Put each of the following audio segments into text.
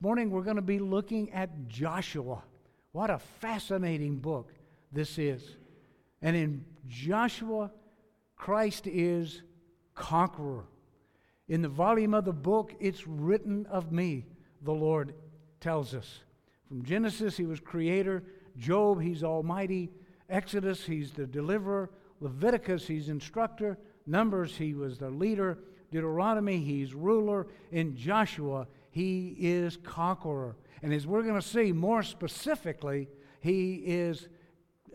morning we're going to be looking at Joshua. What a fascinating book this is. And in Joshua, Christ is conqueror. In the volume of the book, it's written of me, the Lord tells us. From Genesis, he was creator. Job, he's almighty. Exodus, he's the deliverer. Leviticus, he's instructor. Numbers, he was the leader. Deuteronomy, he's ruler. In Joshua, he is conqueror. And as we're going to see more specifically, he is,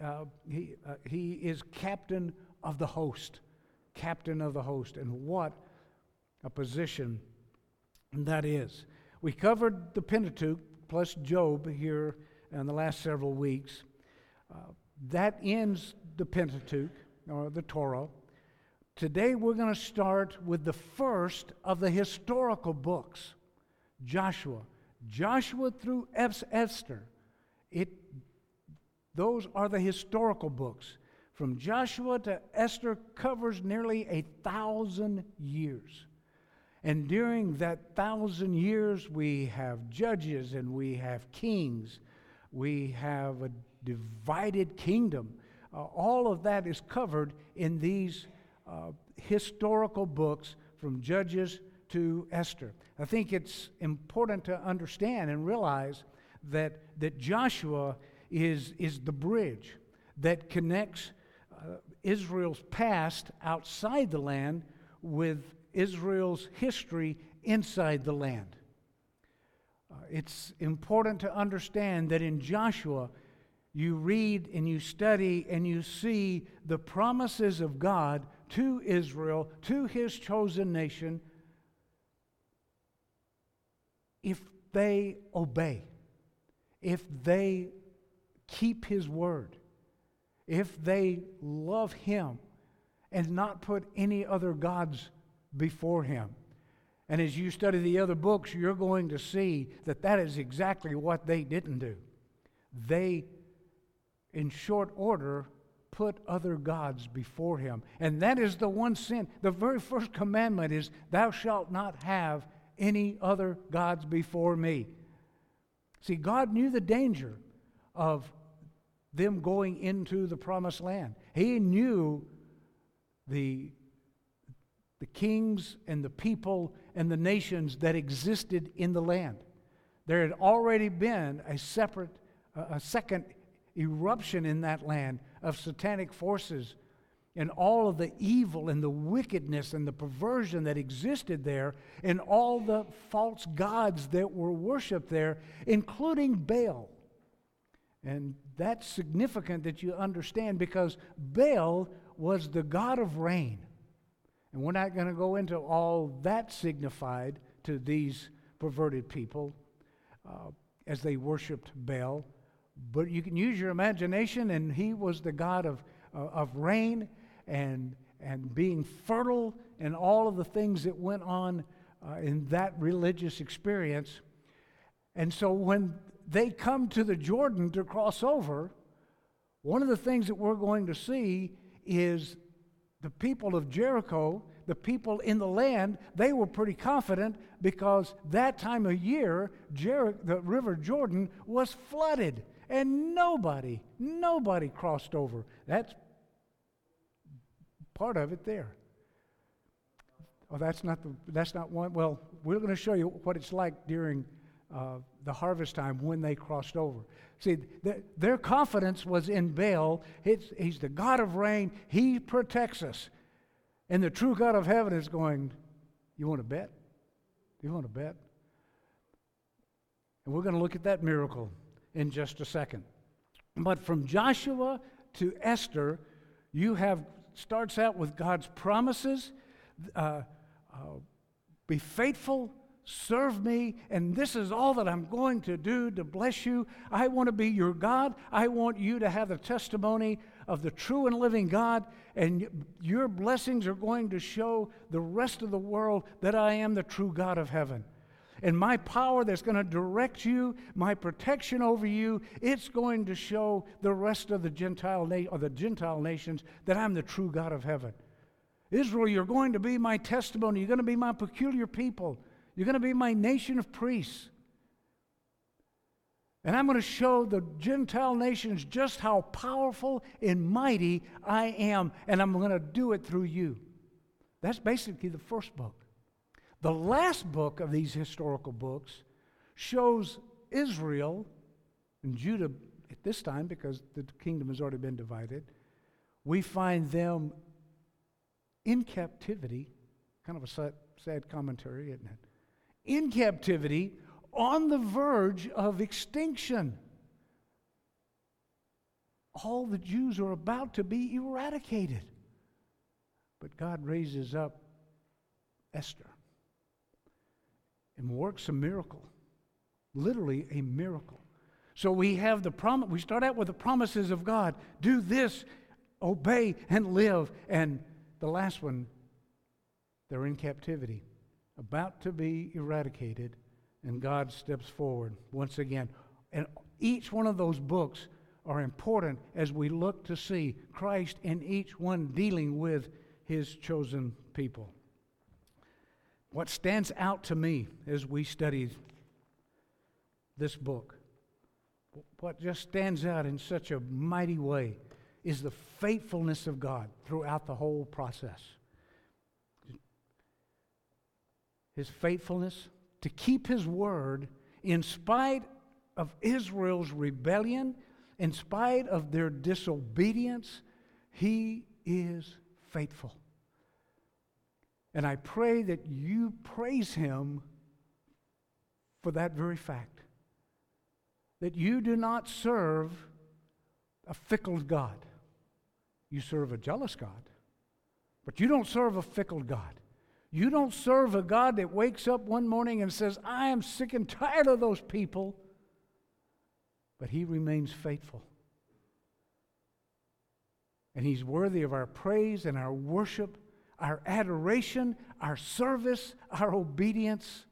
uh, he, uh, he is captain of the host. Captain of the host. And what a position that is. We covered the Pentateuch plus Job here in the last several weeks. Uh, that ends the Pentateuch, or the Torah. Today we're going to start with the first of the historical books, Joshua. Joshua through Esther. It, those are the historical books. From Joshua to Esther covers nearly a thousand years. And during that thousand years, we have judges and we have kings. We have a divided kingdom. Uh, all of that is covered in these uh, historical books from Judges to Esther. I think it's important to understand and realize that, that Joshua is, is the bridge that connects uh, Israel's past outside the land with Israel's history inside the land. Uh, it's important to understand that in Joshua, you read and you study and you see the promises of God to Israel, to his chosen nation, if they obey, if they keep his word, if they love him and not put any other gods before him. And as you study the other books, you're going to see that that is exactly what they didn't do. They, in short order, put other gods before him. And that is the one sin. The very first commandment is, Thou shalt not have any other gods before me. See, God knew the danger of them going into the promised land. He knew the the kings and the people and the nations that existed in the land. There had already been a separate, a second eruption in that land of satanic forces and all of the evil and the wickedness and the perversion that existed there, and all the false gods that were worshiped there, including Baal. And that's significant that you understand because Baal was the god of rain. And we're not going to go into all that signified to these perverted people uh, as they worshiped Baal. But you can use your imagination, and he was the God of, uh, of rain and, and being fertile and all of the things that went on uh, in that religious experience. And so when they come to the Jordan to cross over, one of the things that we're going to see is the people of Jericho, the people in the land, they were pretty confident because that time of year, Jer- the River Jordan was flooded and nobody, nobody crossed over. That's part of it there. Oh, that's not, the, that's not one. Well, we're going to show you what it's like during uh, the harvest time when they crossed over. See, th- their confidence was in Baal. It's, he's the God of rain, He protects us. And the true God of heaven is going, You want to bet? You want to bet? And we're going to look at that miracle in just a second. But from Joshua to Esther, you have starts out with God's promises. Uh, uh, be faithful serve me, and this is all that I'm going to do to bless you. I want to be your God. I want you to have the testimony of the true and living God, and your blessings are going to show the rest of the world that I am the true God of heaven. And my power that's going to direct you, my protection over you, it's going to show the rest of the Gentile na- or the Gentile nations that I'm the true God of heaven. Israel, you're going to be my testimony. You're going to be my peculiar people. You're going to be my nation of priests. And I'm going to show the Gentile nations just how powerful and mighty I am, and I'm going to do it through you. That's basically the first book. The last book of these historical books shows Israel and Judah at this time, because the kingdom has already been divided, we find them in captivity. Kind of a sad, sad commentary, isn't it? In captivity on the verge of extinction. All the Jews are about to be eradicated. But God raises up Esther and works a miracle, literally a miracle. So we have the promise, we start out with the promises of God do this, obey, and live. And the last one, they're in captivity, about to be eradicated and God steps forward once again. And each one of those books are important as we look to see Christ in each one dealing with his chosen people. What stands out to me as we study this book, what just stands out in such a mighty way, is the faithfulness of God throughout the whole process. His faithfulness, to keep his word in spite of Israel's rebellion, in spite of their disobedience, he is faithful. And I pray that you praise him for that very fact. That you do not serve a fickle God. You serve a jealous God, but you don't serve a fickle God. You don't serve a God that wakes up one morning and says, I am sick and tired of those people, but He remains faithful. And He's worthy of our praise and our worship, our adoration, our service, our obedience.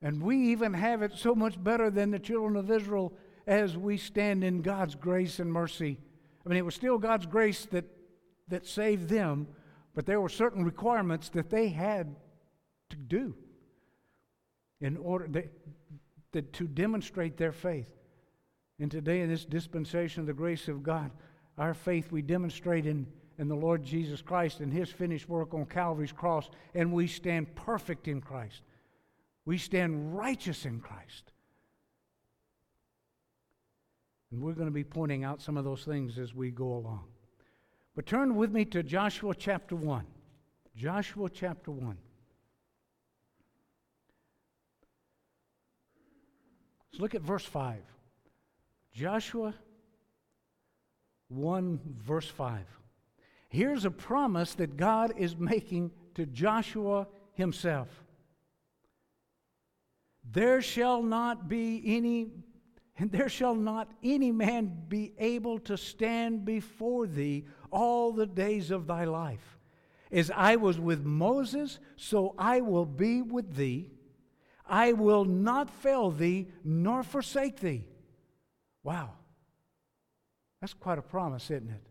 And we even have it so much better than the children of Israel as we stand in God's grace and mercy. I mean, it was still God's grace that, that saved them, but there were certain requirements that they had to do in order to, that, to demonstrate their faith. And today, in this dispensation of the grace of God, our faith we demonstrate in, in the Lord Jesus Christ and His finished work on Calvary's cross, and we stand perfect in Christ. We stand righteous in Christ. And we're going to be pointing out some of those things as we go along. But turn with me to Joshua chapter 1. Joshua chapter 1. Let's look at verse 5. Joshua 1, verse 5. Here's a promise that God is making to Joshua himself. There shall not be any and there shall not any man be able to stand before thee all the days of thy life. As I was with Moses, so I will be with thee. I will not fail thee nor forsake thee. Wow. That's quite a promise, isn't it?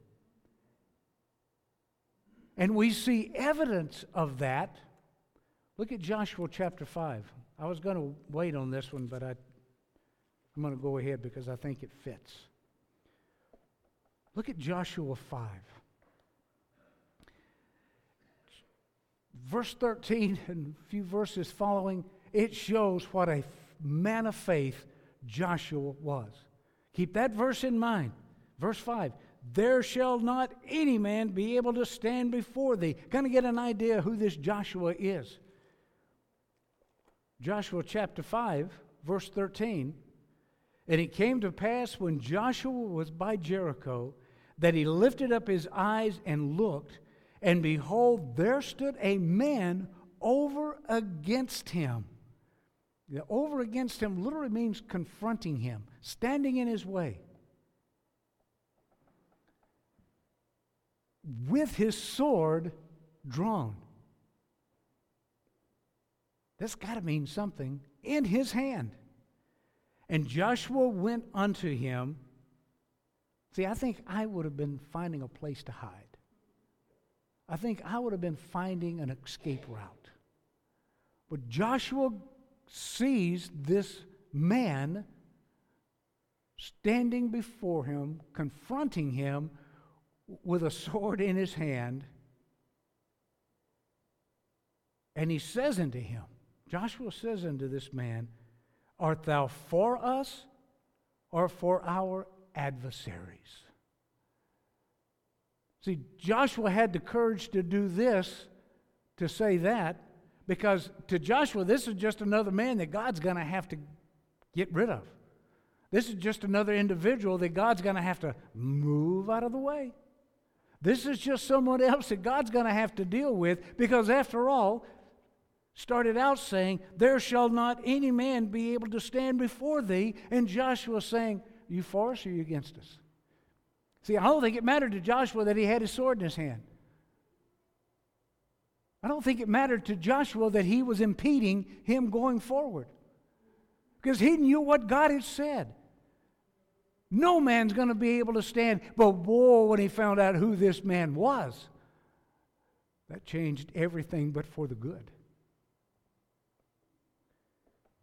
And we see evidence of that. Look at Joshua chapter 5. I was going to wait on this one, but I I'm going to go ahead because I think it fits. Look at Joshua 5. Verse 13 and a few verses following, it shows what a man of faith Joshua was. Keep that verse in mind. Verse 5 There shall not any man be able to stand before thee. Kind of get an idea who this Joshua is. Joshua chapter 5, verse 13 and it came to pass when Joshua was by Jericho that he lifted up his eyes and looked, and behold, there stood a man over against him. The over against him literally means confronting him, standing in his way. With his sword drawn. That's got to mean something in his hand. And Joshua went unto him. See, I think I would have been finding a place to hide. I think I would have been finding an escape route. But Joshua sees this man standing before him, confronting him with a sword in his hand. And he says unto him, Joshua says unto this man, Art thou for us or for our adversaries? See, Joshua had the courage to do this, to say that, because to Joshua, this is just another man that God's going to have to get rid of. This is just another individual that God's going to have to move out of the way. This is just someone else that God's going to have to deal with because, after all, started out saying, There shall not any man be able to stand before thee. And Joshua saying, You for us or you against us? See, I don't think it mattered to Joshua that he had his sword in his hand. I don't think it mattered to Joshua that he was impeding him going forward. Because he knew what God had said. No man's going to be able to stand. But whoa, when he found out who this man was, that changed everything but for the good.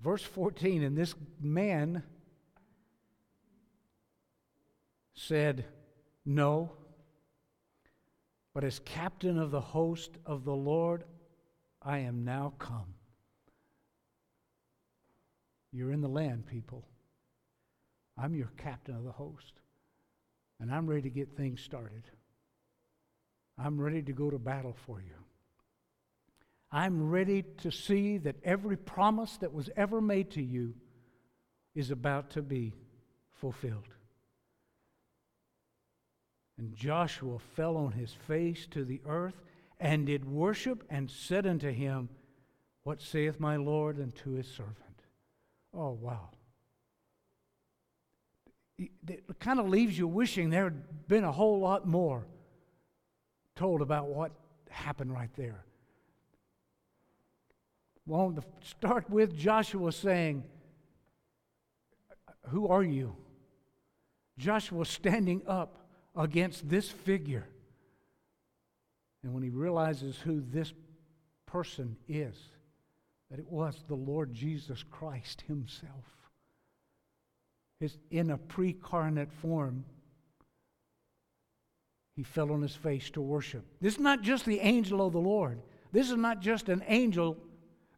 Verse 14, and this man said, No, but as captain of the host of the Lord, I am now come. You're in the land, people. I'm your captain of the host, and I'm ready to get things started. I'm ready to go to battle for you. I'm ready to see that every promise that was ever made to you is about to be fulfilled. And Joshua fell on his face to the earth and did worship and said unto him, What saith my Lord unto his servant? Oh, wow it kind of leaves you wishing there had been a whole lot more told about what happened right there. Well, to start with Joshua saying, Who are you? Joshua standing up against this figure. And when he realizes who this person is, that it was the Lord Jesus Christ Himself his, in a precarnate form, he fell on his face to worship. This is not just the angel of the Lord. This is not just an angel.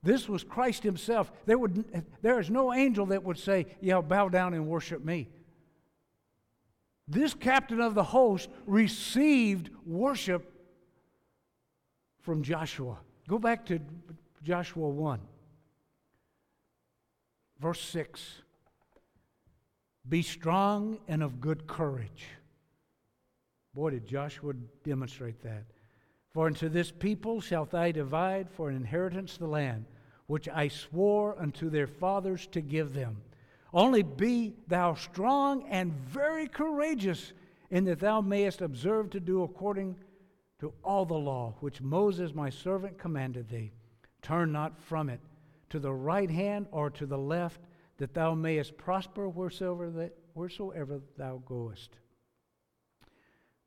This was Christ himself. There, would, there is no angel that would say, Yeah, bow down and worship me. This captain of the host received worship from Joshua. Go back to Joshua 1, verse 6. Be strong and of good courage. Boy, did Joshua demonstrate that. For unto this people shalt thou divide for an inheritance the land, which I swore unto their fathers to give them. Only be thou strong and very courageous, in that thou mayest observe to do according to all the law which Moses my servant commanded thee. Turn not from it to the right hand or to the left that thou mayest prosper wheresoever, that, wheresoever thou goest.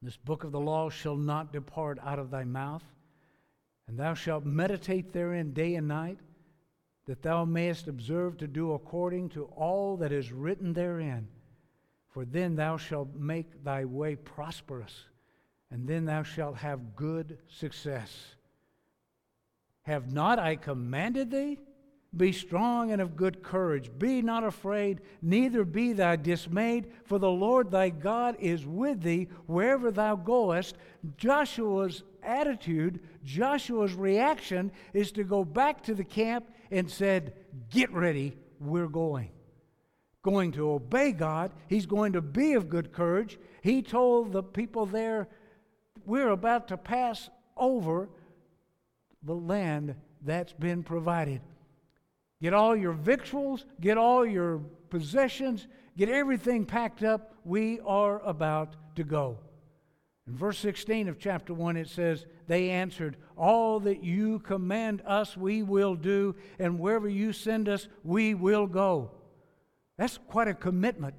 This book of the law shall not depart out of thy mouth, and thou shalt meditate therein day and night, that thou mayest observe to do according to all that is written therein. For then thou shalt make thy way prosperous, and then thou shalt have good success. Have not I commanded thee? Be strong and of good courage. Be not afraid, neither be thou dismayed, for the Lord thy God is with thee wherever thou goest. Joshua's attitude, Joshua's reaction is to go back to the camp and said, Get ready, we're going. Going to obey God. He's going to be of good courage. He told the people there, We're about to pass over the land that's been provided. Get all your victuals, get all your possessions, get everything packed up. We are about to go. In verse 16 of chapter 1, it says, They answered, All that you command us, we will do, and wherever you send us, we will go. That's quite a commitment.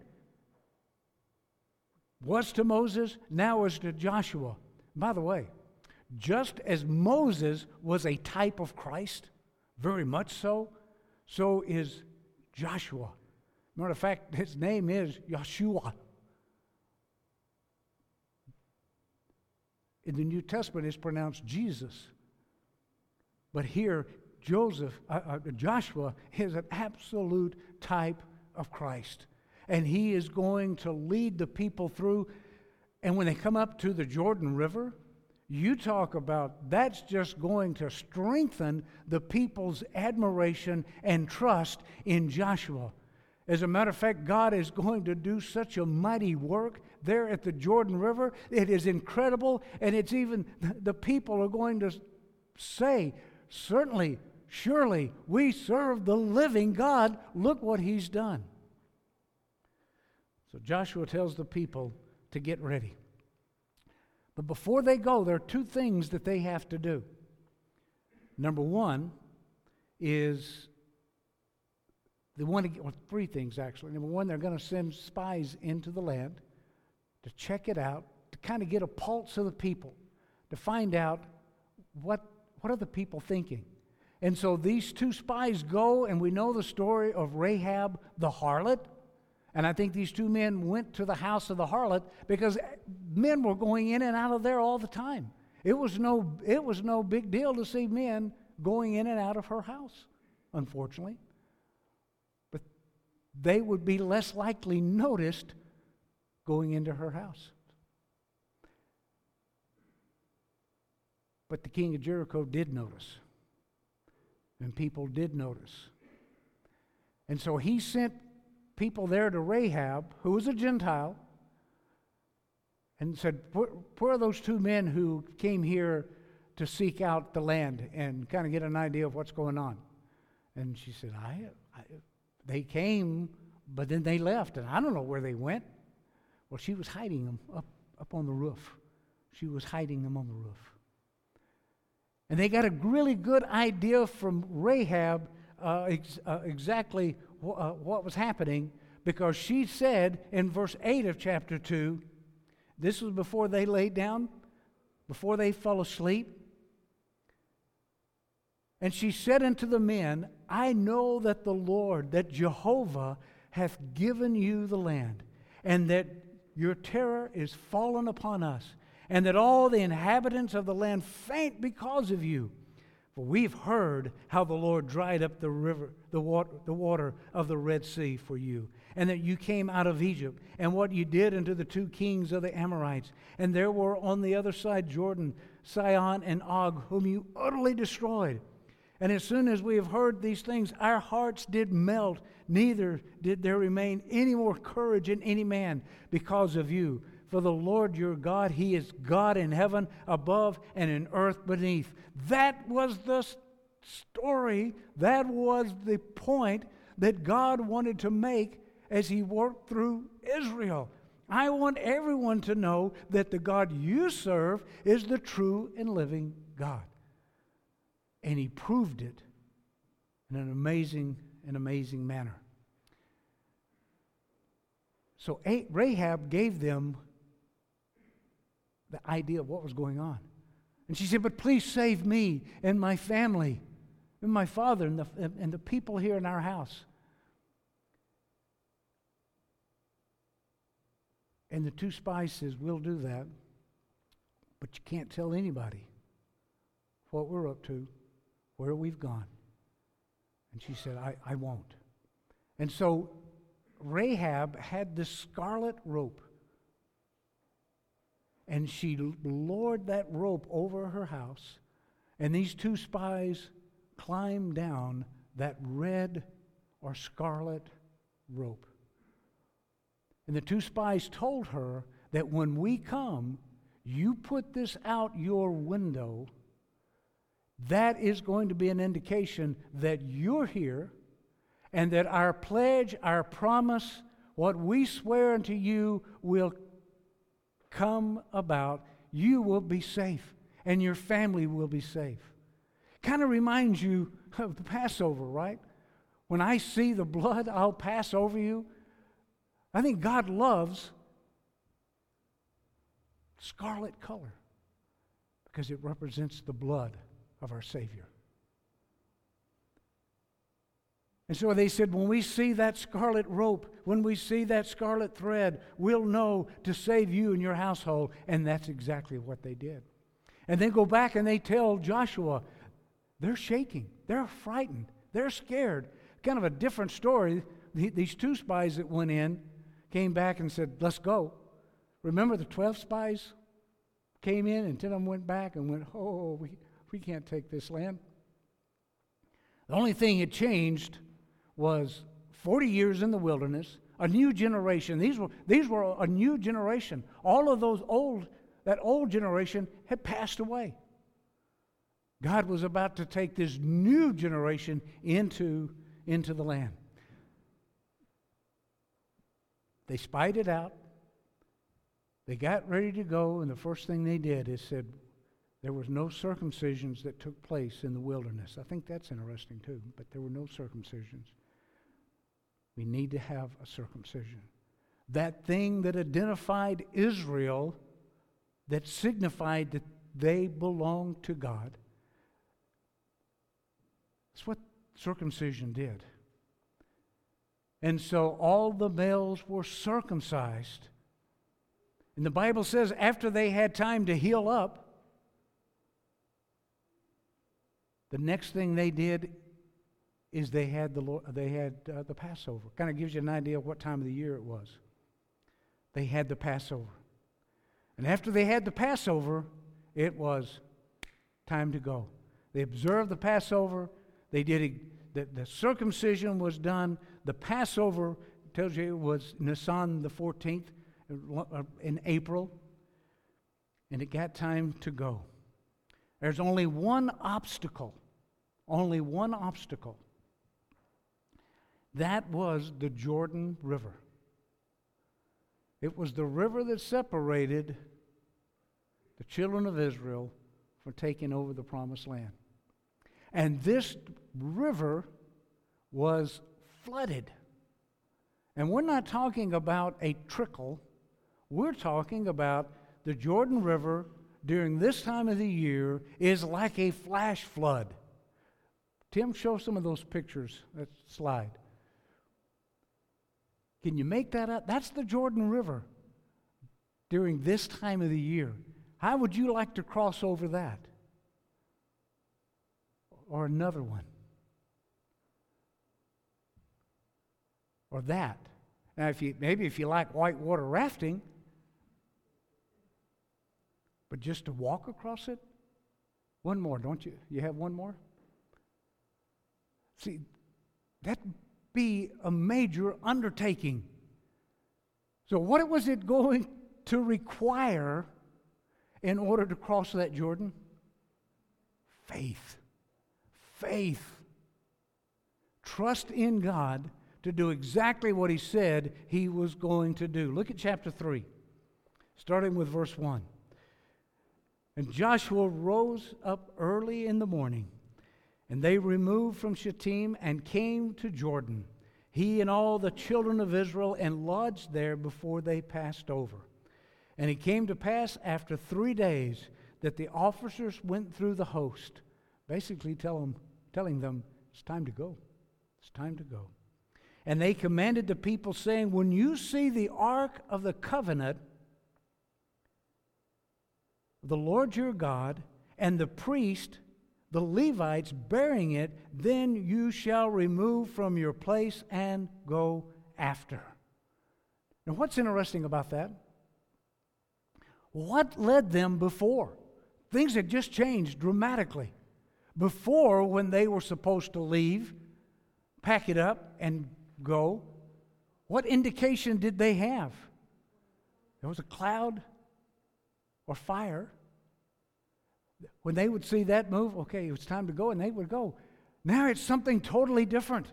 Was to Moses, now is to Joshua. By the way, just as Moses was a type of Christ, very much so, so is Joshua Matter of fact, his name is Yeshua. In the New Testament, it's pronounced Jesus. But here, Joseph, uh, uh, Joshua is an absolute type of Christ. And he is going to lead the people through. And when they come up to the Jordan River, you talk about that's just going to strengthen the people's admiration and trust in Joshua. As a matter of fact, God is going to do such a mighty work there at the Jordan River. It is incredible, and it's even, the people are going to say, certainly, surely, we serve the living God. Look what he's done. So Joshua tells the people to get ready. But before they go, there are two things that they have to do. Number one is they want to get, well, three things actually. Number one, they're going to send spies into the land to check it out, to kind of get a pulse of the people, to find out what, what are the people thinking. And so these two spies go, and we know the story of Rahab the harlot. And I think these two men went to the house of the harlot because men were going in and out of there all the time. It was no, it was no big deal to see men going in and out of her house, unfortunately But they would be less likely noticed going into her house. But the king of Jericho did notice, and people did notice. And so he sent people there to Rahab, who was a Gentile, and said, Where are those two men who came here to seek out the land and kind of get an idea of what's going on? And she said, I, I they came, but then they left, and I don't know where they went. Well, she was hiding them up, up on the roof. She was hiding them on the roof. And they got a really good idea from Rahab uh, ex- uh, exactly uh, what was happening because she said in verse 8 of chapter 2, this was before they laid down, before they fell asleep. And she said unto the men, I know that the Lord, that Jehovah, hath given you the land, and that your terror is fallen upon us, and that all the inhabitants of the land faint because of you. For we've heard how the Lord dried up the river, the water, the water of the Red Sea for you, and that you came out of Egypt, and what you did unto the two kings of the Amorites. And there were on the other side Jordan, Sihon and Og, whom you utterly destroyed. And as soon as we have heard these things, our hearts did melt, neither did there remain any more courage in any man because of you. For the Lord your God, He is God in heaven above and in earth beneath. That was the story, that was the point that God wanted to make as He worked through Israel. I want everyone to know that the God you serve is the true and living God. And he proved it in an amazing, an amazing manner. So Rahab gave them the idea of what was going on. And she said, But please save me and my family and my father and the, and the people here in our house. And the two spies says, We'll do that, but you can't tell anybody what we're up to where we've gone. And she said, I, I won't. And so Rahab had this scarlet rope. And she lowered that rope over her house. And these two spies climbed down that red or scarlet rope. And the two spies told her that when we come, you put this out your window that is going to be an indication that you're here and that our pledge, our promise, what we swear unto you will come about. You will be safe and your family will be safe. Kind of reminds you of the Passover, right? When I see the blood, I'll pass over you. I think God loves scarlet color because it represents the blood of our Savior. And so they said, when we see that scarlet rope, when we see that scarlet thread, we'll know to save you and your household. And that's exactly what they did. And they go back and they tell Joshua, they're shaking, they're frightened, they're scared. Kind of a different story. These two spies that went in came back and said, let's go. Remember the 12 spies came in and 10 of them went back and went, oh, we, we can't take this land. The only thing that changed was 40 years in the wilderness, a new generation. These were, these were a new generation. All of those old, that old generation had passed away. God was about to take this new generation into, into the land. They spied it out. They got ready to go, and the first thing they did is said, there was no circumcisions that took place in the wilderness. I think that's interesting too, but there were no circumcisions. We need to have a circumcision. That thing that identified Israel, that signified that they belonged to God. That's what circumcision did. And so all the males were circumcised. And the Bible says after they had time to heal up, the next thing they did is they had the, Lord, they had uh, the Passover. Kind of gives you an idea of what time of the year it was. They had the Passover. And after they had the Passover, it was time to go. They observed the Passover. They did the, the circumcision was done. The Passover tells you it was Nisan the 14th uh, in April. And it got time to go. There's only one obstacle, only one obstacle that was the Jordan River. It was the river that separated the children of Israel from taking over the promised land. And this river was flooded. And we're not talking about a trickle, we're talking about the Jordan River during this time of the year is like a flash flood. Tim, show some of those pictures, that slide. Can you make that up? That's the Jordan River during this time of the year. How would you like to cross over that? Or another one? Or that? Now, if you, maybe if you like whitewater rafting, but just to walk across it? One more, don't you? You have one more? See, that be a major undertaking. So, what was it going to require in order to cross that Jordan? Faith. Faith. Trust in God to do exactly what He said He was going to do. Look at chapter 3, starting with verse 1. And Joshua rose up early in the morning and they removed from Shittim and came to Jordan, he and all the children of Israel, and lodged there before they passed over. And it came to pass after three days that the officers went through the host, basically tell them, telling them, It's time to go. It's time to go. And they commanded the people, saying, When you see the ark of the covenant, the Lord your God, and the priest the Levites bearing it, then you shall remove from your place and go after. Now, what's interesting about that? What led them before? Things had just changed dramatically. Before, when they were supposed to leave, pack it up, and go, what indication did they have? There was a cloud or fire when they would see that move, okay, it was time to go, and they would go. Now it's something totally different.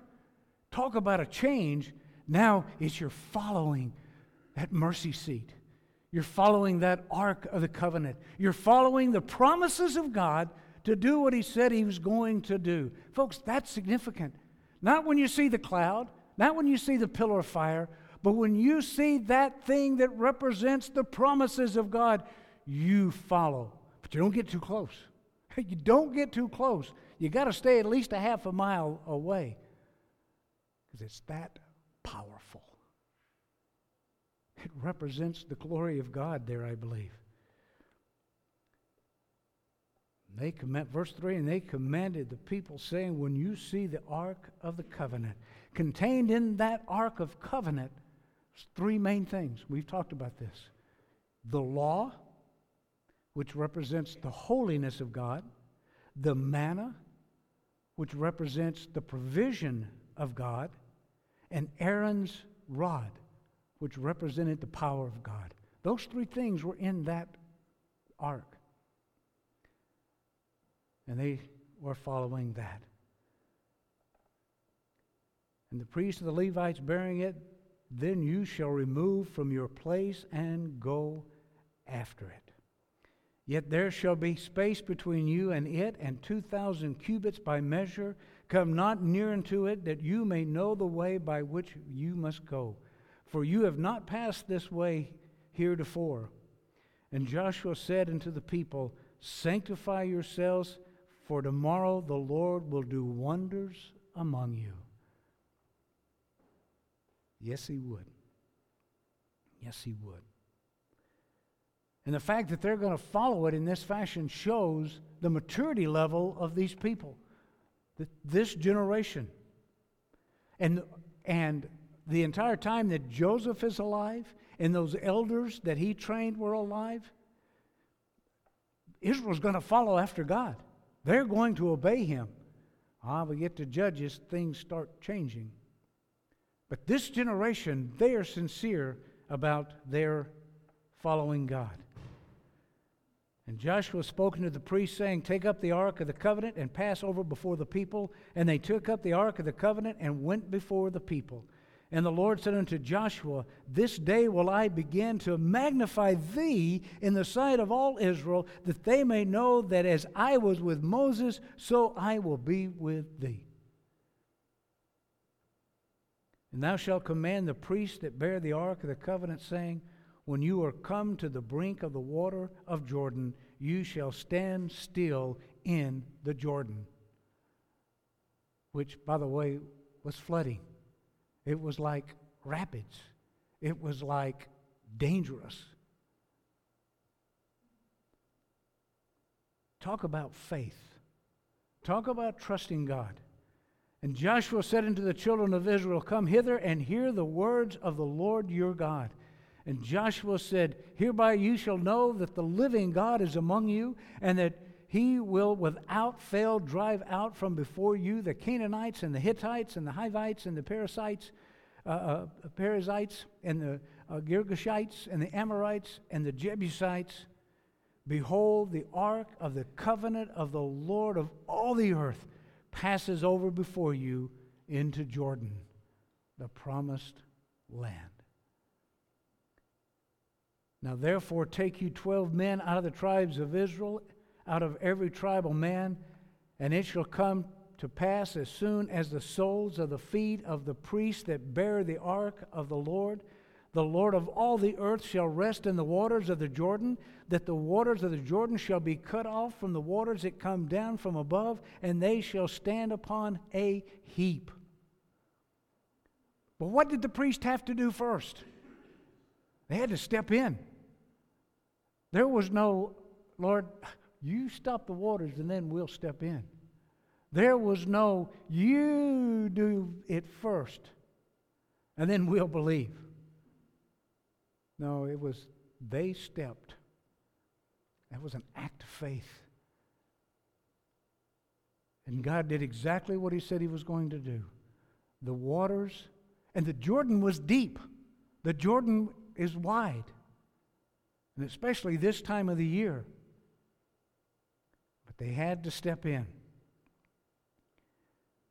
Talk about a change. Now it's you're following that mercy seat. You're following that ark of the covenant. You're following the promises of God to do what He said He was going to do. Folks, that's significant. Not when you see the cloud, not when you see the pillar of fire, but when you see that thing that represents the promises of God, you follow. But you don't get too close. You don't get too close. You got to stay at least a half a mile away. because it's that powerful. It represents the glory of God there, I believe. They command, verse 3 and they commanded the people, saying, When you see the ark of the covenant, contained in that ark of covenant, three main things. We've talked about this the law, which represents the holiness of God, the manna, which represents the provision of God, and Aaron's rod, which represented the power of God. Those three things were in that ark. And they were following that. And the priests and the Levites bearing it, then you shall remove from your place and go after it. Yet there shall be space between you and it, and two thousand cubits by measure. Come not near unto it, that you may know the way by which you must go. For you have not passed this way heretofore. And Joshua said unto the people, Sanctify yourselves, for tomorrow the Lord will do wonders among you. Yes, he would. Yes, he would. And the fact that they're going to follow it in this fashion shows the maturity level of these people, this generation. And, and the entire time that Joseph is alive and those elders that he trained were alive, Israel's going to follow after God. They're going to obey him. Ah, we get to Judges, things start changing. But this generation, they are sincere about their following God. And Joshua spoke to the priests, saying, Take up the ark of the covenant and pass over before the people. And they took up the ark of the covenant and went before the people. And the Lord said unto Joshua, This day will I begin to magnify thee in the sight of all Israel, that they may know that as I was with Moses, so I will be with thee. And thou shalt command the priests that bear the ark of the covenant, saying, when you are come to the brink of the water of Jordan, you shall stand still in the Jordan. Which, by the way, was flooding. It was like rapids, it was like dangerous. Talk about faith. Talk about trusting God. And Joshua said unto the children of Israel, Come hither and hear the words of the Lord your God. And Joshua said, Hereby you shall know that the living God is among you, and that he will without fail drive out from before you the Canaanites and the Hittites and the Hivites and the Perizzites, uh, uh, Perizzites and the uh, Girgashites and the Amorites and the Jebusites. Behold, the ark of the covenant of the Lord of all the earth passes over before you into Jordan, the promised land. Now, therefore, take you twelve men out of the tribes of Israel, out of every tribal man, and it shall come to pass as soon as the soles of the feet of the priests that bear the ark of the Lord, the Lord of all the earth shall rest in the waters of the Jordan, that the waters of the Jordan shall be cut off from the waters that come down from above, and they shall stand upon a heap. But what did the priest have to do first? They had to step in. There was no, Lord, you stop the waters and then we'll step in. There was no, you do it first and then we'll believe. No, it was, they stepped. That was an act of faith. And God did exactly what He said He was going to do. The waters, and the Jordan was deep. The Jordan is wide, and especially this time of the year. But they had to step in.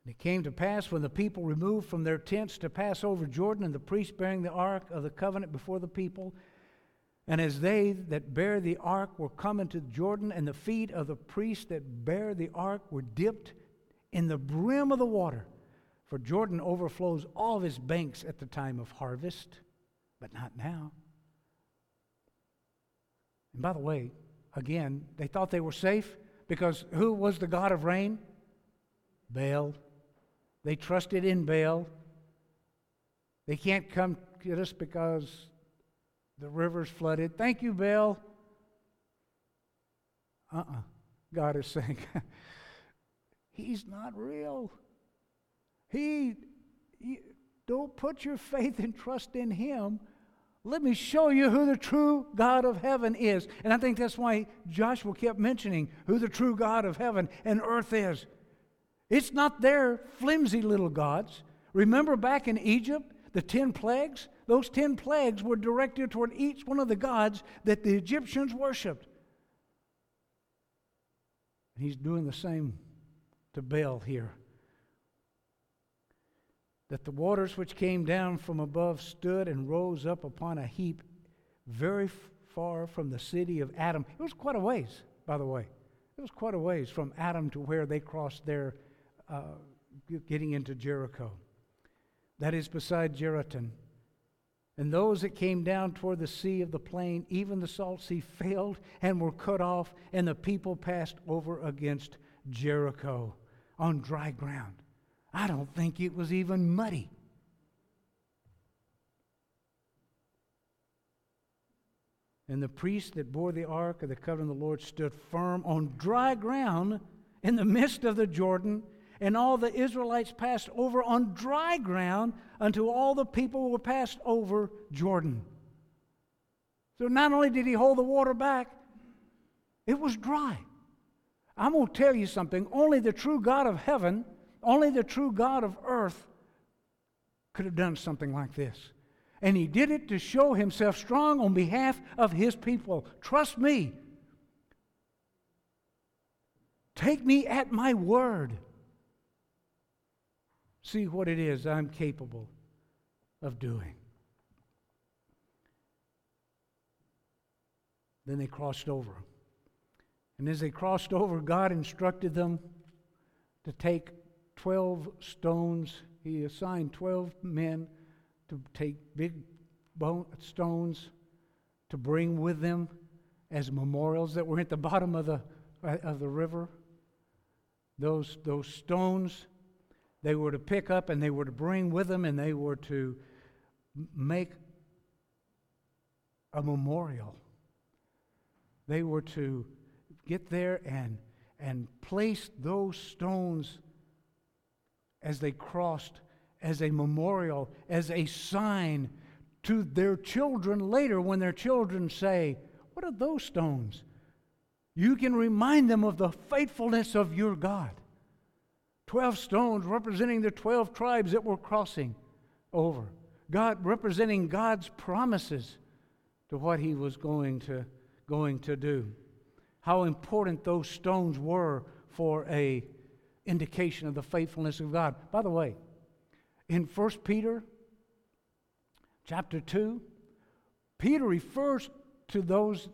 And it came to pass when the people removed from their tents to pass over Jordan, and the priests bearing the ark of the covenant before the people, and as they that bear the ark were coming to Jordan, and the feet of the priests that bear the ark were dipped in the brim of the water, for Jordan overflows all of his banks at the time of harvest but not now. And by the way, again, they thought they were safe because who was the God of rain? Baal. They trusted in Baal. They can't come get us because the river's flooded. Thank you, Baal. Uh uh God is saying, He's not real. He, he, don't put your faith and trust in Him. Let me show you who the true God of heaven is. And I think that's why Joshua kept mentioning who the true God of heaven and earth is. It's not their flimsy little gods. Remember back in Egypt, the 10 plagues? Those 10 plagues were directed toward each one of the gods that the Egyptians worshiped. He's doing the same to Baal here. That the waters which came down from above stood and rose up upon a heap very far from the city of Adam. It was quite a ways, by the way. It was quite a ways from Adam to where they crossed their uh, getting into Jericho. That is beside Jerusalem. And those that came down toward the sea of the plain, even the salt sea, failed and were cut off, and the people passed over against Jericho on dry ground. I don't think it was even muddy. And the priest that bore the ark of the covenant of the Lord stood firm on dry ground in the midst of the Jordan and all the Israelites passed over on dry ground until all the people were passed over Jordan. So not only did he hold the water back, it was dry. I'm going to tell you something. Only the true God of heaven, only the true God of earth could have done something like this. And he did it to show himself strong on behalf of his people. Trust me. Take me at my word see what it is I'm capable of doing. Then they crossed over. And as they crossed over, God instructed them to take 12 stones. He assigned 12 men to take big bone, stones to bring with them as memorials that were at the bottom of the, uh, of the river. Those, those stones they were to pick up and they were to bring with them and they were to make a memorial. They were to get there and, and place those stones as they crossed as a memorial, as a sign to their children later when their children say, What are those stones? You can remind them of the faithfulness of your God. 12 stones representing the 12 tribes that were crossing over. God representing God's promises to what he was going to, going to do. How important those stones were for a indication of the faithfulness of God. By the way, in 1 Peter chapter 2, Peter refers to those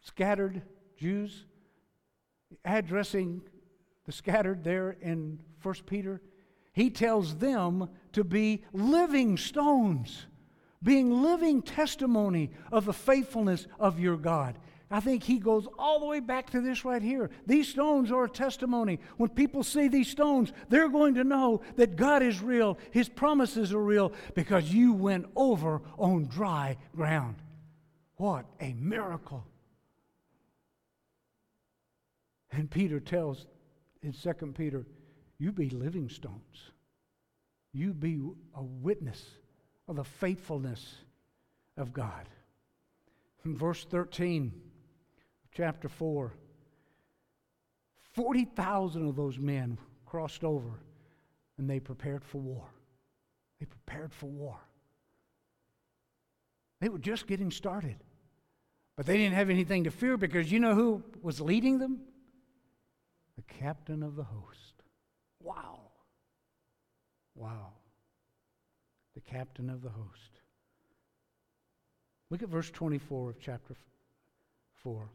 scattered Jews, addressing the scattered there in 1 Peter, he tells them to be living stones, being living testimony of the faithfulness of your God. I think he goes all the way back to this right here. These stones are a testimony. When people see these stones, they're going to know that God is real, his promises are real, because you went over on dry ground. What a miracle. And Peter tells in 2 Peter, you be living stones. You be a witness of the faithfulness of God. In verse 13 chapter 4, 40,000 of those men crossed over and they prepared for war. They prepared for war. They were just getting started. But they didn't have anything to fear because you know who was leading them? the captain of the host. Wow. Wow. The captain of the host. Look at verse 24 of chapter 4.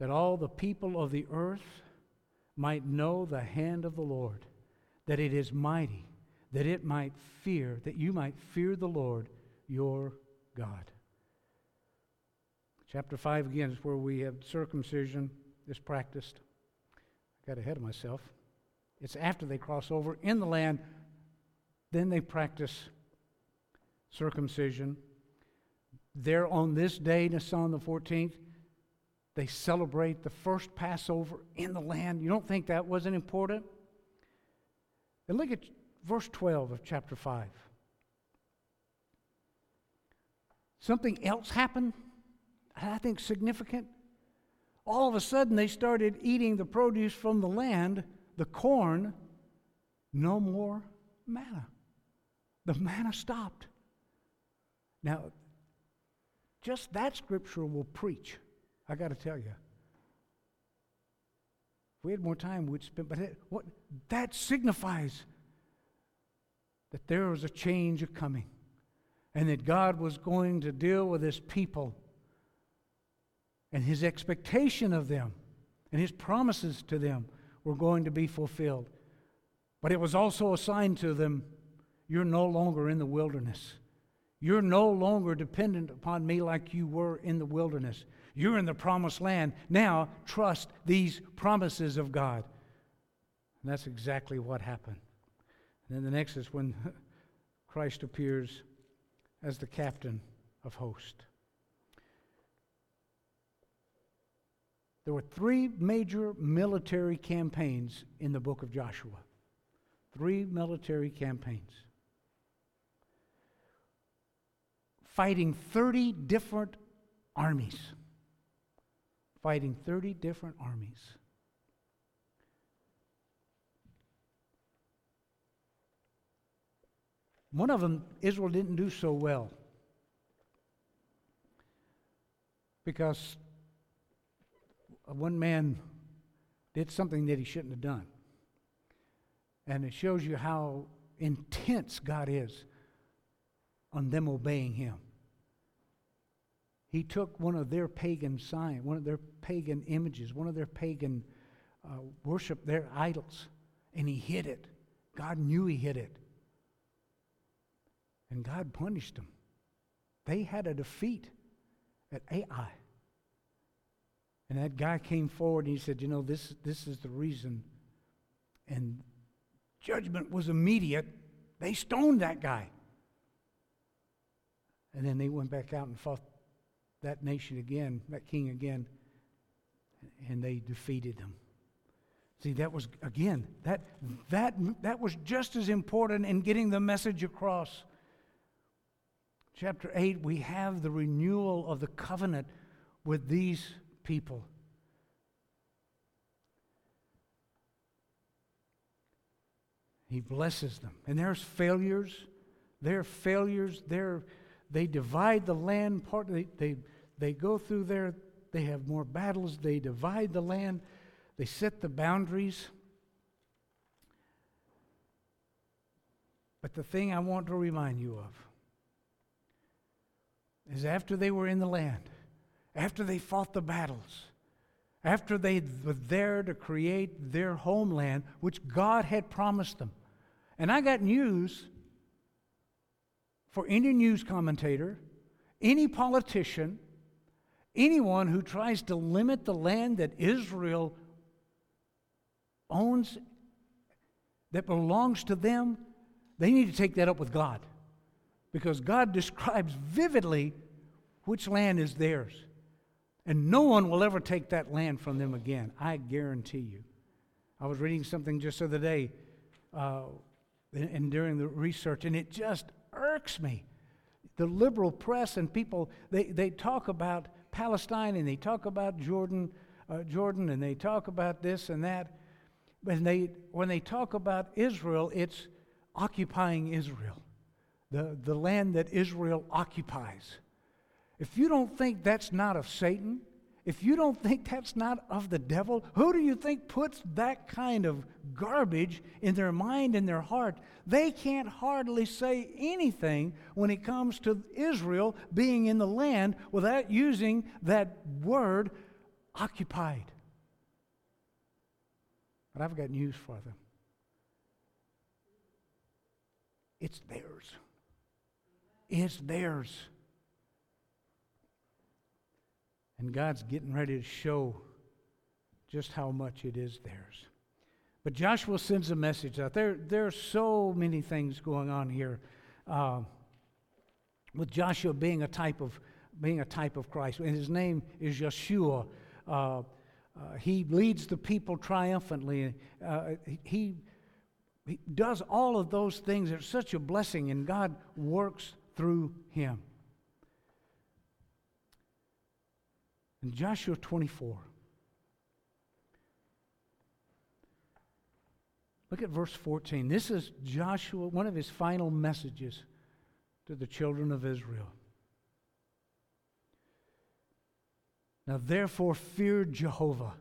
That all the people of the earth might know the hand of the Lord, that it is mighty, that it might fear, that you might fear the Lord your God. Chapter 5 again is where we have circumcision is practiced. I got ahead of myself. It's after they cross over in the land, then they practice circumcision. There on this day, Nisan the 14th, they celebrate the first Passover in the land. You don't think that wasn't important? And look at verse 12 of chapter 5. Something else happened, I think significant. All of a sudden, they started eating the produce from the land, the corn, no more manna. The manna stopped. Now, just that scripture will preach. I got to tell you. If we had more time, we'd spend. But what that signifies that there was a change coming, and that God was going to deal with His people, and His expectation of them, and His promises to them were going to be fulfilled. But it was also a sign to them: you're no longer in the wilderness. You're no longer dependent upon me like you were in the wilderness. You're in the promised land. Now, trust these promises of God. And that's exactly what happened. And then the next is when Christ appears as the captain of host. There were three major military campaigns in the book of Joshua. Three military campaigns. Fighting 30 different armies fighting 30 different armies. One of them, Israel didn't do so well because one man did something that he shouldn't have done. And it shows you how intense God is on them obeying him. He took one of their pagan signs, one of their pagan images, one of their pagan uh, worship, their idols, and he hid it. God knew he hid it. And God punished them. They had a defeat at Ai. And that guy came forward and he said, You know, this, this is the reason. And judgment was immediate. They stoned that guy. And then they went back out and fought that nation again, that king again, and they defeated them. See, that was, again, that, that, that was just as important in getting the message across. Chapter 8, we have the renewal of the covenant with these people. He blesses them. And there's failures. There are failures. There, they divide the land. Part they, they they go through there, they have more battles, they divide the land, they set the boundaries. But the thing I want to remind you of is after they were in the land, after they fought the battles, after they were there to create their homeland, which God had promised them. And I got news for any news commentator, any politician, Anyone who tries to limit the land that Israel owns, that belongs to them, they need to take that up with God. Because God describes vividly which land is theirs. And no one will ever take that land from them again. I guarantee you. I was reading something just the other day uh, and during the research, and it just irks me. The liberal press and people, they, they talk about Palestine and they talk about Jordan, uh, Jordan and they talk about this and that. When they, when they talk about Israel, it's occupying Israel, the, the land that Israel occupies. If you don't think that's not of Satan, if you don't think that's not of the devil, who do you think puts that kind of garbage in their mind and their heart? They can't hardly say anything when it comes to Israel being in the land without using that word occupied. But I've got news for them it's theirs. It's theirs. And God's getting ready to show just how much it is theirs. But Joshua sends a message out. There, there are so many things going on here. Uh, with Joshua being a type of being a type of Christ, and his name is Yeshua. Uh, uh, he leads the people triumphantly. Uh, he, he does all of those things. It's such a blessing, and God works through him. In Joshua 24, look at verse 14. This is Joshua, one of his final messages to the children of Israel. Now, therefore, fear Jehovah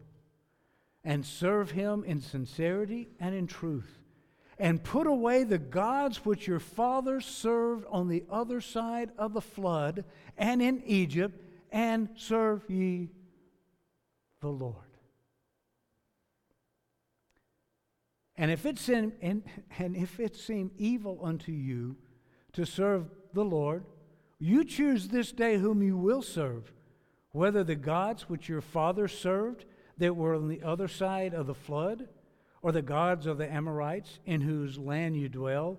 and serve him in sincerity and in truth, and put away the gods which your fathers served on the other side of the flood and in Egypt, and serve ye the Lord. And if it seem, and, and if it seem evil unto you to serve the Lord, you choose this day whom you will serve whether the gods which your fathers served that were on the other side of the flood, or the gods of the Amorites in whose land you dwell.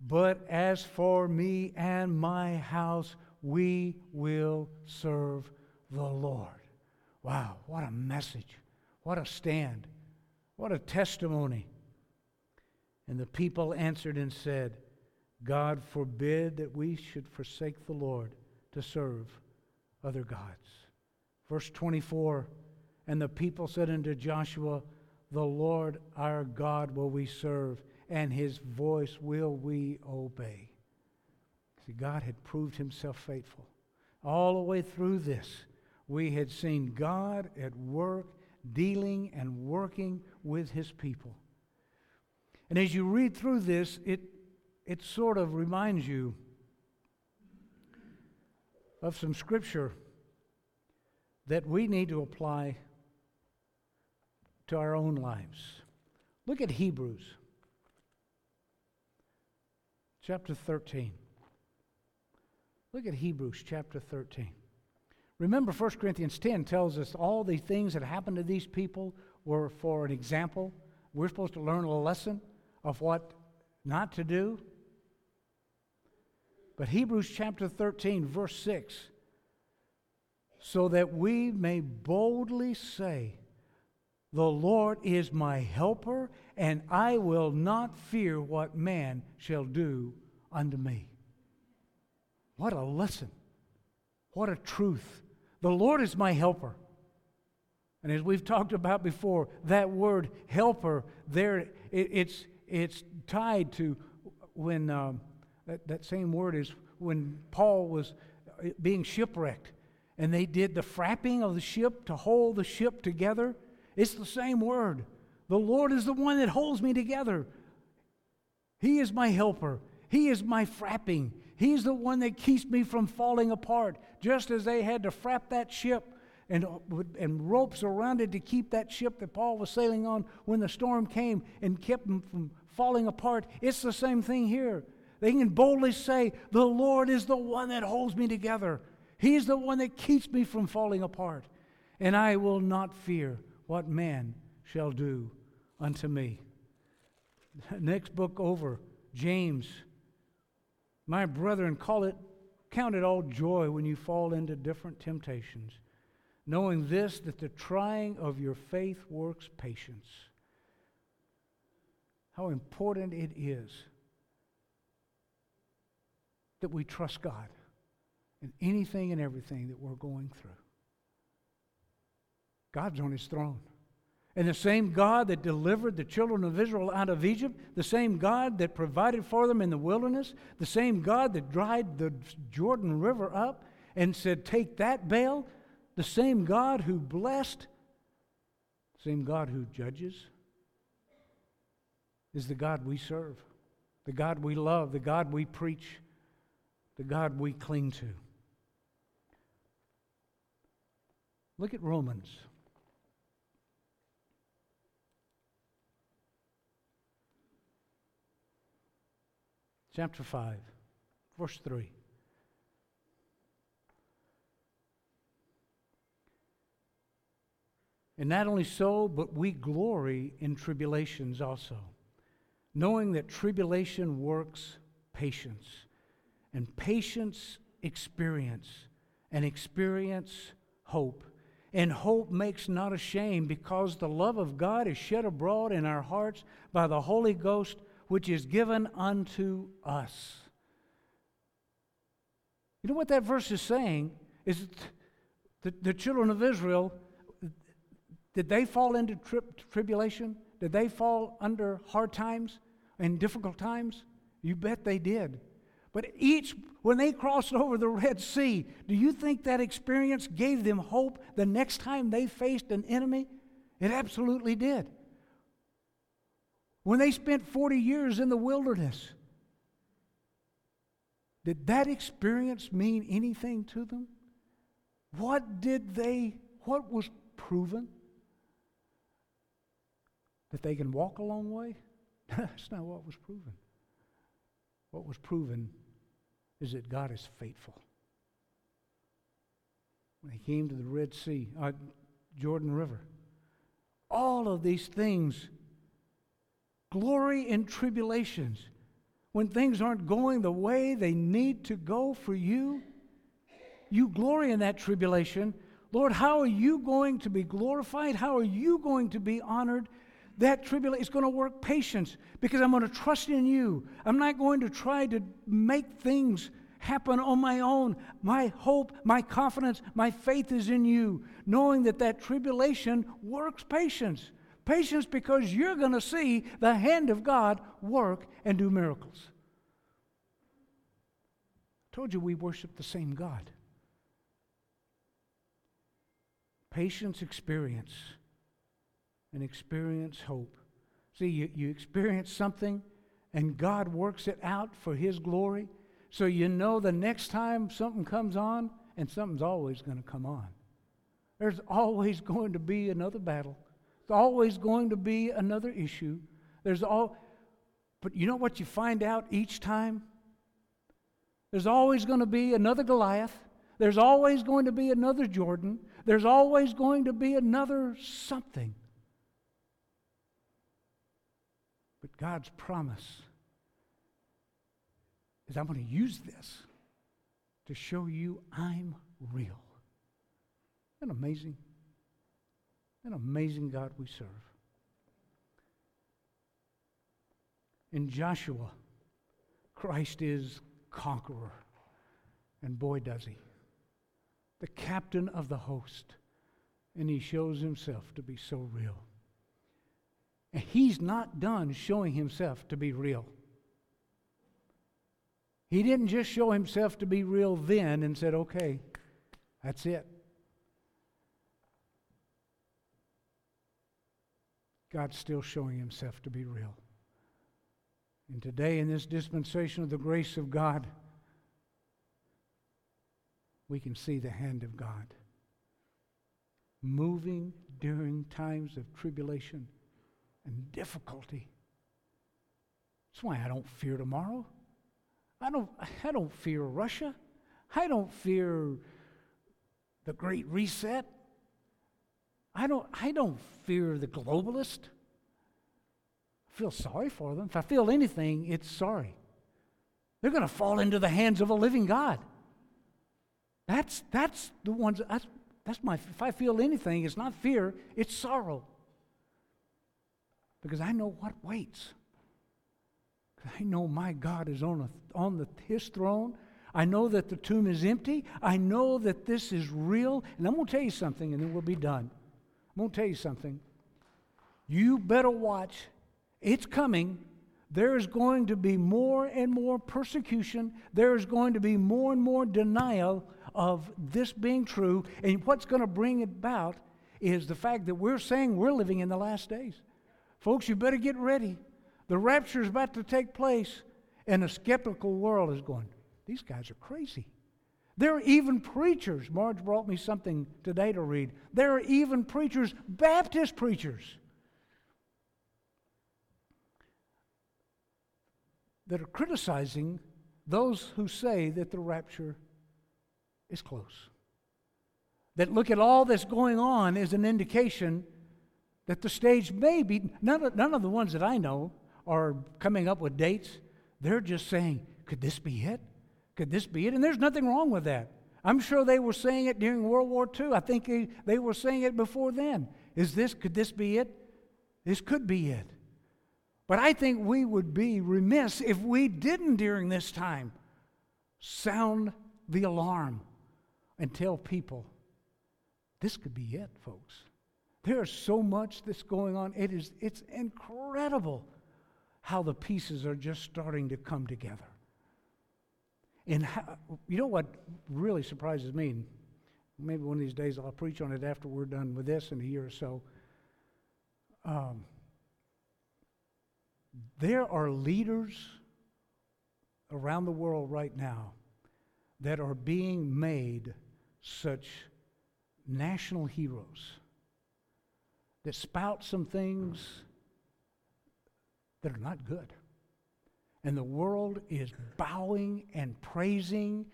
But as for me and my house, we will serve the Lord. Wow, what a message. What a stand. What a testimony. And the people answered and said, God forbid that we should forsake the Lord to serve other gods. Verse 24 And the people said unto Joshua, The Lord our God will we serve, and his voice will we obey. See, God had proved himself faithful. All the way through this, we had seen God at work, dealing and working with his people. And as you read through this, it, it sort of reminds you of some scripture that we need to apply to our own lives. Look at Hebrews chapter 13. Look at Hebrews chapter 13. Remember, 1 Corinthians 10 tells us all the things that happened to these people were for an example. We're supposed to learn a lesson of what not to do. But Hebrews chapter 13, verse 6 so that we may boldly say, The Lord is my helper, and I will not fear what man shall do unto me. What a lesson. What a truth. The Lord is my helper. And as we've talked about before, that word helper, there it, it's, it's tied to when um, that, that same word is when Paul was uh, being shipwrecked and they did the frapping of the ship to hold the ship together. It's the same word. The Lord is the one that holds me together. He is my helper. He is my frapping. He's the one that keeps me from falling apart. Just as they had to frap that ship and, and ropes around it to keep that ship that Paul was sailing on when the storm came and kept them from falling apart. It's the same thing here. They can boldly say, The Lord is the one that holds me together. He's the one that keeps me from falling apart. And I will not fear what man shall do unto me. Next book over, James. My brethren, call it, count it all joy when you fall into different temptations, knowing this, that the trying of your faith works patience. How important it is that we trust God in anything and everything that we're going through. God's on his throne. And the same God that delivered the children of Israel out of Egypt, the same God that provided for them in the wilderness, the same God that dried the Jordan River up and said, Take that Baal, the same God who blessed, the same God who judges, is the God we serve, the God we love, the God we preach, the God we cling to. Look at Romans. Chapter 5, verse 3. And not only so, but we glory in tribulations also, knowing that tribulation works patience, and patience experience, and experience hope. And hope makes not ashamed because the love of God is shed abroad in our hearts by the Holy Ghost, which is given unto us. You know what that verse is saying? Is that the children of Israel, did they fall into tri- tribulation? Did they fall under hard times and difficult times? You bet they did. But each, when they crossed over the Red Sea, do you think that experience gave them hope the next time they faced an enemy? It absolutely did. When they spent 40 years in the wilderness, did that experience mean anything to them? What did they, what was proven? That they can walk a long way? That's not what was proven. What was proven is that God is faithful. When he came to the Red Sea, uh, Jordan River, all of these things, glory in tribulations, when things aren't going the way they need to go for you, you glory in that tribulation. Lord, how are you going to be glorified? How are you going to be honored? that tribulation is going to work patience because I'm going to trust in you. I'm not going to try to make things happen on my own. My hope, my confidence, my faith is in you, knowing that that tribulation works patience. Patience because you're going to see the hand of God work and do miracles. I told you we worship the same God. Patience experience and experience hope. See, you, you experience something and God works it out for His glory. So you know the next time something comes on, and something's always going to come on. There's always going to be another battle. There's always going to be another issue. There's all, but you know what you find out each time? There's always going to be another Goliath. There's always going to be another Jordan. There's always going to be another something. But God's promise is I'm going to use this to show you I'm real. An amazing, an amazing God we serve. In Joshua, Christ is conqueror. And boy, does he. The captain of the host. And he shows himself to be so real. And he's not done showing himself to be real. He didn't just show himself to be real then and said, okay, that's it. God's still showing himself to be real. And today, in this dispensation of the grace of God, we can see the hand of God moving during times of tribulation and difficulty. That's why I don't fear tomorrow. I don't, I don't fear Russia. I don't fear the Great Reset. I don't, I don't fear the globalist. I feel sorry for them. If I feel anything, it's sorry. They're going to fall into the hands of a living God. That's, that's the ones, that's, that's my, if I feel anything, it's not fear, it's sorrow because I know what waits. I know my God is on, a, on the, his throne. I know that the tomb is empty. I know that this is real. And I'm going to tell you something, and then we'll be done. I'm going to tell you something. You better watch. It's coming. There is going to be more and more persecution. There is going to be more and more denial of this being true. And what's going to bring it about is the fact that we're saying we're living in the last days. Folks, you better get ready. The rapture is about to take place, and a skeptical world is going, These guys are crazy. There are even preachers. Marge brought me something today to read. There are even preachers, Baptist preachers, that are criticizing those who say that the rapture is close. that look at all that's going on is an indication that the stage may be, none of, none of the ones that I know are coming up with dates. They're just saying, could this be it? Could this be it? And there's nothing wrong with that. I'm sure they were saying it during World War II. I think they, were saying it before then. Is this, could this be it? This could be it. But I think we would be remiss if we didn't during this time sound the alarm and tell people this could be it, folks. There's so much that's going on. It is, it's incredible how the pieces are just starting to come together. And how, you know what really surprises me? Maybe one of these days I'll preach on it after we're done with this in a year or so. Um, there are leaders around the world right now that are being made such national heroes that spout some things that are not good. And the world is bowing and praising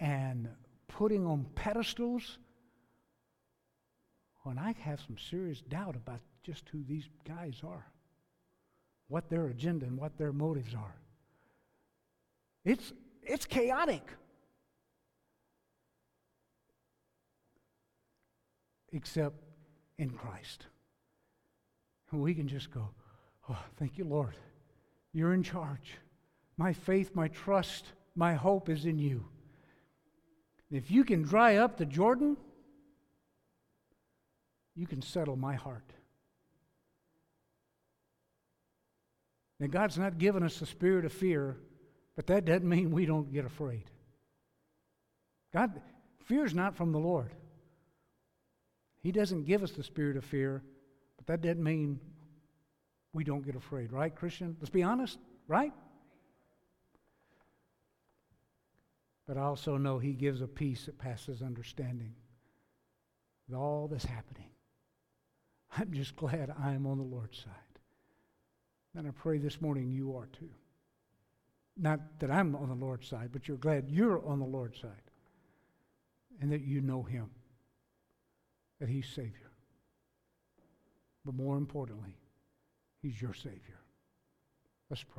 and putting on pedestals when I have some serious doubt about just who these guys are, what their agenda and what their motives are. It's, it's chaotic. Except in Christ. And we can just go, oh, thank you, Lord. You're in charge. My faith, my trust, my hope is in you. If you can dry up the Jordan, you can settle my heart. Now, God's not given us the spirit of fear, but that doesn't mean we don't get afraid. God, fear is not from the Lord. He doesn't give us the spirit of fear, but that doesn't mean we don't get afraid, right, Christian? Let's be honest, right? But I also know He gives a peace that passes understanding with all that's happening. I'm just glad I am on the Lord's side. And I pray this morning you are too. Not that I'm on the Lord's side, but you're glad you're on the Lord's side and that you know Him, that He's Savior. But more importantly, He's your Savior. Let's pray.